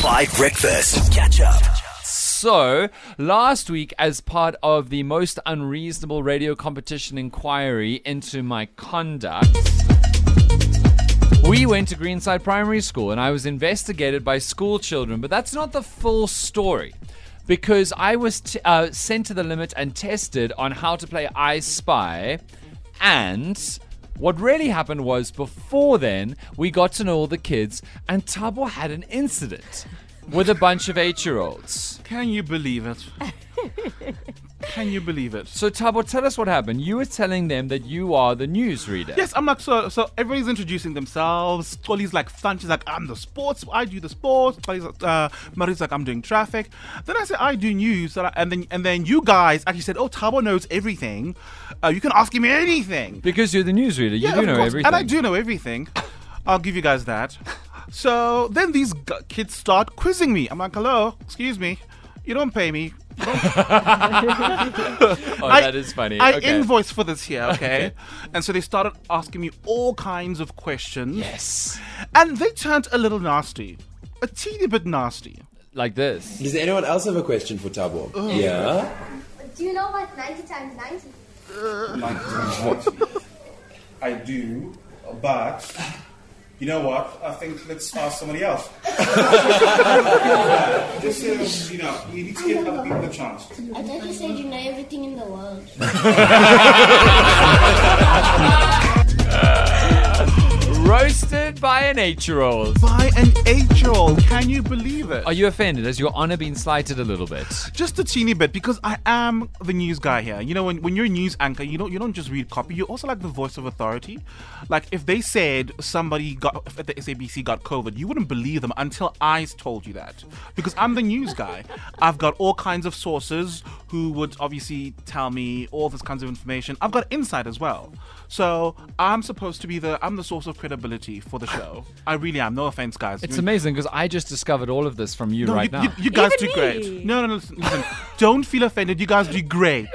5 Breakfast. Catch up. So, last week, as part of the most unreasonable radio competition inquiry into my conduct, we went to Greenside Primary School and I was investigated by school children, but that's not the full story. Because I was t- uh, sent to the limit and tested on how to play I Spy, and what really happened was before then, we got to know all the kids, and Thabo had an incident with a bunch of eight year olds. Can you believe it? Can you believe it? So, Thabo, tell us what happened. You were telling them that you are the newsreader. Yes, I'm like so. So everybody's introducing themselves. Tolly's like fun. She's like, I'm the sports. I do the sports. Tolly's, uh, Mari's like, I'm doing traffic. Then I said, I do news. And, then and then you guys actually said, Oh, Thabo knows everything. Uh, you can ask him anything. Because you're the newsreader. You Yeah, do know course. everything. And I do know everything. I'll give you guys that. So then these kids start quizzing me. I'm like, hello, excuse me. You don't pay me. Oh, I- that is funny. I okay. invoice for this here, okay? And so they started asking me all kinds of questions. Yes. And they turned a little nasty. A teeny bit nasty. Like this. Does anyone else have a question for Thabo? Yeah? Do you know what ninety times ninety? 90 times 90? I do, but you know what? I think let's ask somebody else. Just so, you know, we need to give other people a chance. I thought you said you know everything in the world. Roasted by an eight year old. By an eight year old. Can you believe it? Are you offended? Has your honor been slighted a little bit? Just a teeny bit because I am the news guy here. You know, when, when you're a news anchor, you don't you don't just read copy. You're also like the voice of authority. Like if they said somebody got at the SABC got COVID, you wouldn't believe them until I told you that. Because I'm the news guy. I've got all kinds of sources who would obviously tell me all this kinds of information. I've got insight as well. So I'm supposed to be the I'm the source of credibility for the show. I really am. No offense, guys. It's You- amazing because I just discovered all of this from you no, right you, now. You, you guys Even do great. me. No, no, no. Listen, listen. Don't feel offended. You guys do great.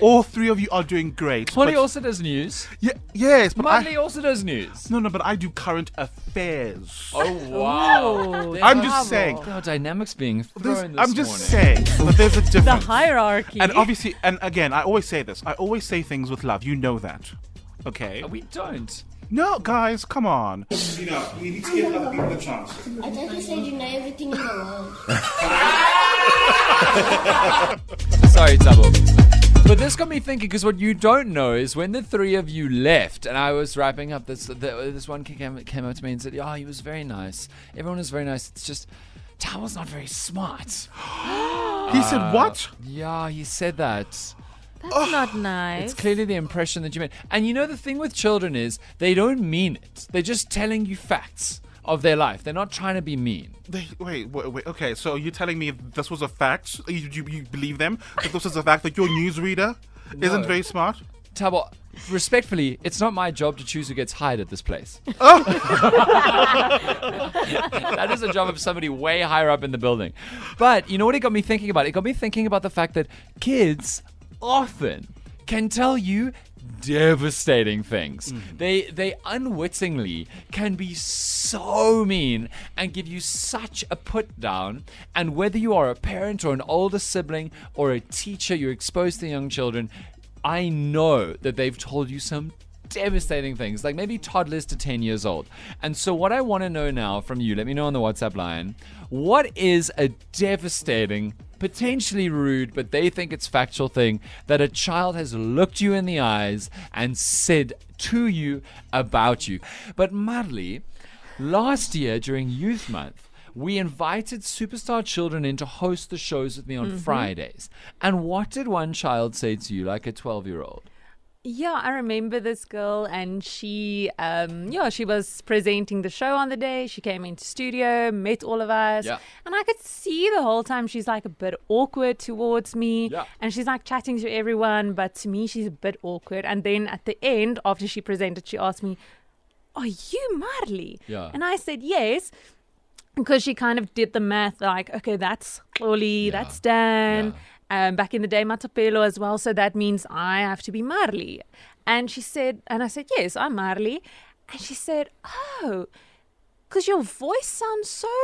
All three of you are doing great. Molly but- also does news. Yeah, yes, but Molly I, also does news. no, no, but I do current affairs. Oh wow! There I'm just saying. There are dynamics being thrown this I'm just morning. saying that there's a difference. The hierarchy. and obviously, and again, I always say this. I always say things with love. You know that. Okay. Uh, we don't. No, guys, come on. You know, we need to give other people a chance. I thought you said you know everything in the world. Sorry, Thabo. But this got me thinking because what you don't know is when the three of you left, and I was wrapping up this. The, this one kid came, came up to me and said, "Oh, he was very nice. Everyone was very nice. It's just." Thabo's not very smart. He said uh, what? Yeah, he said that. That's not nice. It's clearly the impression that you made. And you know, the thing with children is they don't mean it. They're just telling you facts of their life. They're not trying to be mean. They, wait, wait, wait. Okay, so you're telling me this was a fact? You, you, you believe them? That this is a fact that your newsreader isn't very smart? Thabo, respectfully, it's not my job to choose who gets hired at this place. Oh. that is a job of somebody way higher up in the building. But you know what it got me thinking about? It got me thinking about the fact that kids often can tell you devastating things. Mm-hmm. They they unwittingly can be so mean and give you such a put down. And whether you are a parent or an older sibling or a teacher, you're exposed to young children. I know that they've told you some devastating things, like maybe toddlers to 10 years old. And so, what I want to know now from you, let me know on the WhatsApp line, what is a devastating, potentially rude, but they think it's factual thing that a child has looked you in the eyes and said to you about you? But, Marley, last year during Youth Month, we invited superstar children in to host the shows with me on mm-hmm. Fridays. And what did one child say to you, like a 12 year old? Yeah, I remember this girl, and she, um, yeah, she was presenting the show on the day. She came into studio, met all of us, Yeah. and I could see the whole time she's like a bit awkward towards me, Yeah. and she's like chatting to everyone, but to me she's a bit awkward. And then at the end, after she presented, she asked me, "Are you Marley?" Yeah. and I said yes. Because she kind of did the math, like, okay, that's Oli, Yeah. that's Dan, um, back in the day Matapelo as well. So that means I have to be Marley. And she said, and I said, yes, I'm Marley. And she said, oh, because your voice sounds so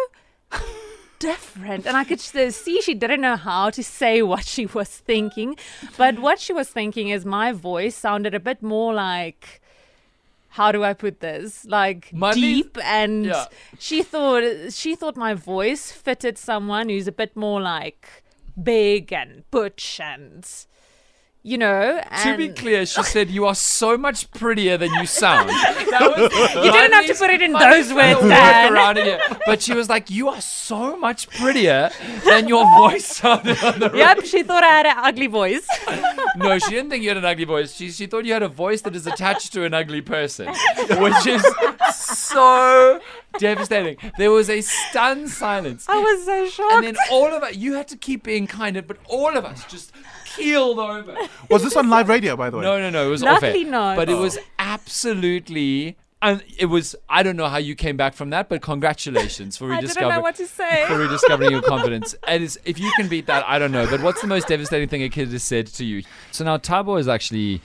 different. And I could see she didn't know how to say what she was thinking. But what she was thinking is my voice sounded a bit more like. How do I put this? Like deep, and Yeah. she thought she thought my voice fitted someone who's a bit more like big and butch and you know. To be clear, she said you are so much prettier than you sound. Was, You didn't have to put it in those words, Dan. But she was like, "You are so much prettier than your voice sounded Yep, she thought I had an ugly voice. No, she didn't think you had an ugly voice. She, she thought you had a voice that is attached to an ugly person, which is so devastating. There was a stunned silence. I was so shocked. And then all of us, you had to keep being kind, of, but all of us just keeled over. Was this on live radio, by the way? No, no, no. It was Luckily off air. not. But it was absolutely. And it was. I don't know how you came back from that, but congratulations for I rediscovering. didn't know what to say. For rediscovering your confidence. It is, if you can beat that, I don't know. But what's the most devastating thing a kid has said to you? So now Thabo is actually.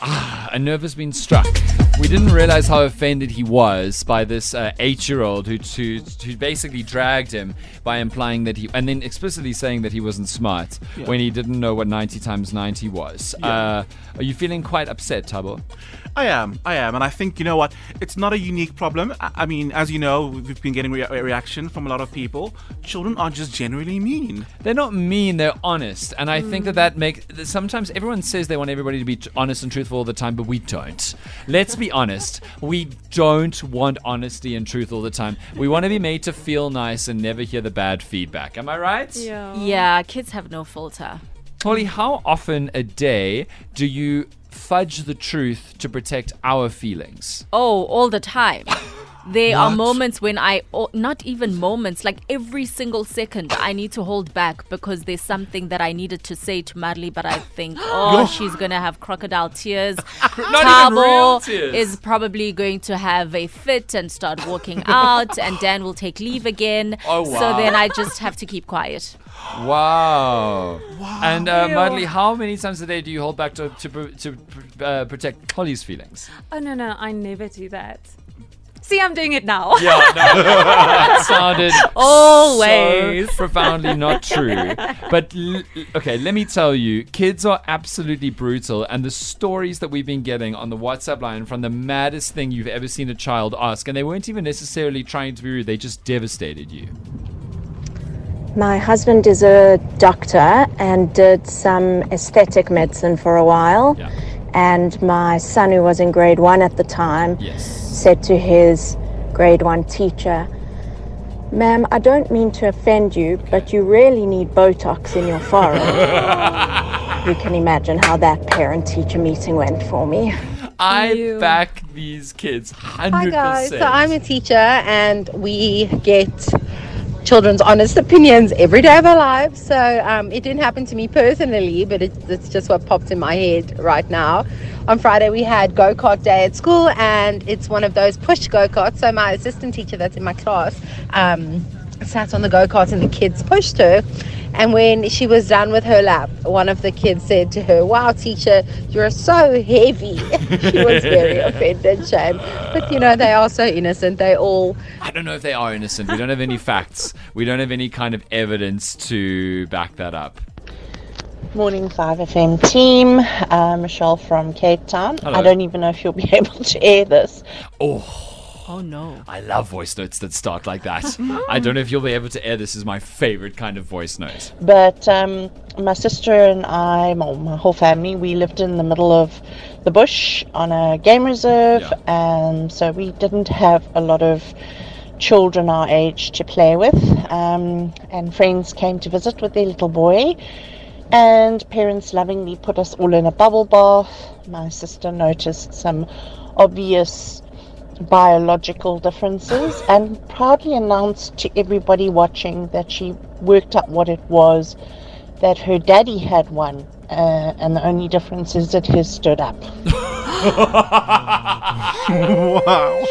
Ah, a nerve has been struck. We didn't realize how offended he was by this uh, eight-year-old who, who who basically dragged him by implying that he and then explicitly saying that he wasn't smart when he didn't know what 90 times 90 was. Uh, are you feeling quite upset, Thabo? I am, I am, and I think you know what? It's not a unique problem. I, I mean, as you know, we've been getting rea- reaction from a lot of people. Children are just generally mean. They're not mean, they're honest. And I think that mm. that makes. Sometimes everyone says they want everybody to be t- honest and truthful all the time, but we don't. Let's be honest. We don't want honesty and truth all the time. We want to be made to feel nice and never hear the bad feedback. Am I right? yeah. Yeah, kids have no filter. Holly, how often a day do you fudge the truth to protect our feelings? Oh, all the time. There are moments when I, not even moments, like every single second, I need to hold back because there's something that I needed to say to Madly, but I think, oh, she's going to have crocodile tears. Not even real Thabo tears. is probably going to have a fit and start walking out, and Dan will take leave again. Oh, wow. So then I just have to keep quiet. Wow. Wow. And uh, Madly, how many times a day do you hold back to, to, to uh, protect Holly's feelings? Oh no no, I never do that. See, I'm doing it now. Yeah, no, that sounded Always. so profoundly not true. But l- okay, let me tell you, kids are absolutely brutal, and the stories that we've been getting on the WhatsApp line from the maddest thing you've ever seen a child ask, and they weren't even necessarily trying to be rude; they just devastated you. My husband is a doctor and did some aesthetic medicine for a while. Yeah. And my son, who was in grade one at the time, Yes. said to his grade one teacher, Ma'am, I don't mean to offend you, but you really need Botox in your forehead. you can imagine how that parent teacher meeting went for me. I Ew. back these kids 100%. Hi percent. guys, so I'm a teacher and we get children's honest opinions every day of our lives. So um, it didn't happen to me personally, but it, it's just what popped in my head right now. On Friday we had go kart day at school, and it's one of those push go karts. So my assistant teacher that's in my class um, sat on the go kart and the kids pushed her. And when she was done with her lap, one of the kids said to her, Wow, teacher, you're so heavy. she was very offended, shame. But you know, they are so innocent. They all I don't know if they are innocent. We don't have any facts. We don't have any kind of evidence to back that up. Morning 5FM team, uh, Michelle from Cape Town. Hello. I don't even know if you'll be able to air this. Oh. Oh no. I love voice notes that start like that. I don't know if you'll be able to air this is my favorite kind of voice note. But um, my sister and I, well, my whole family, we lived in the middle of the bush on a game reserve, Yeah. and so we didn't have a lot of children our age to play with. Um, and friends came to visit with their little boy, and parents lovingly put us all in a bubble bath. My sister noticed some obvious biological differences and proudly announced to everybody watching that she worked up what it was that her daddy had one uh, and the only difference is that his stood up wow.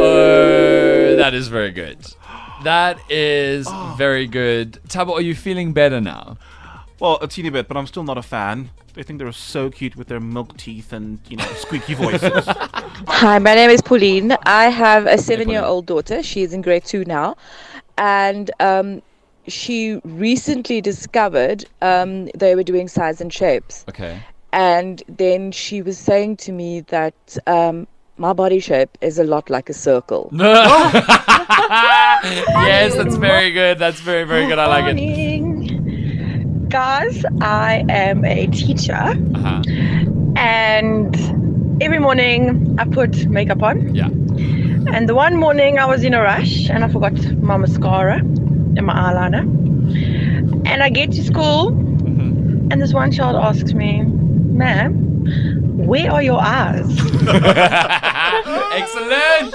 Oh, that is very good. That is very good. Thabo, are you feeling better now? Well, a teeny bit, but I'm still not a fan. They think they're so cute with their milk teeth and you know squeaky voices. Hi, my name is Pauline. I have a seven year old daughter. She is in grade two now. And um, she recently discovered um, they were doing size and shapes. Okay. And then she was saying to me that um, my body shape is a lot like a circle. yes, that's very good. That's very, very good. I like it. Guys. I am a teacher, Uh-huh. and every morning I put makeup on. Yeah. And the one morning I was in a rush and I forgot my mascara and my eyeliner. And I get to school, Mm-hmm. and this one child asks me, "Ma'am, where are your eyes?" Excellent.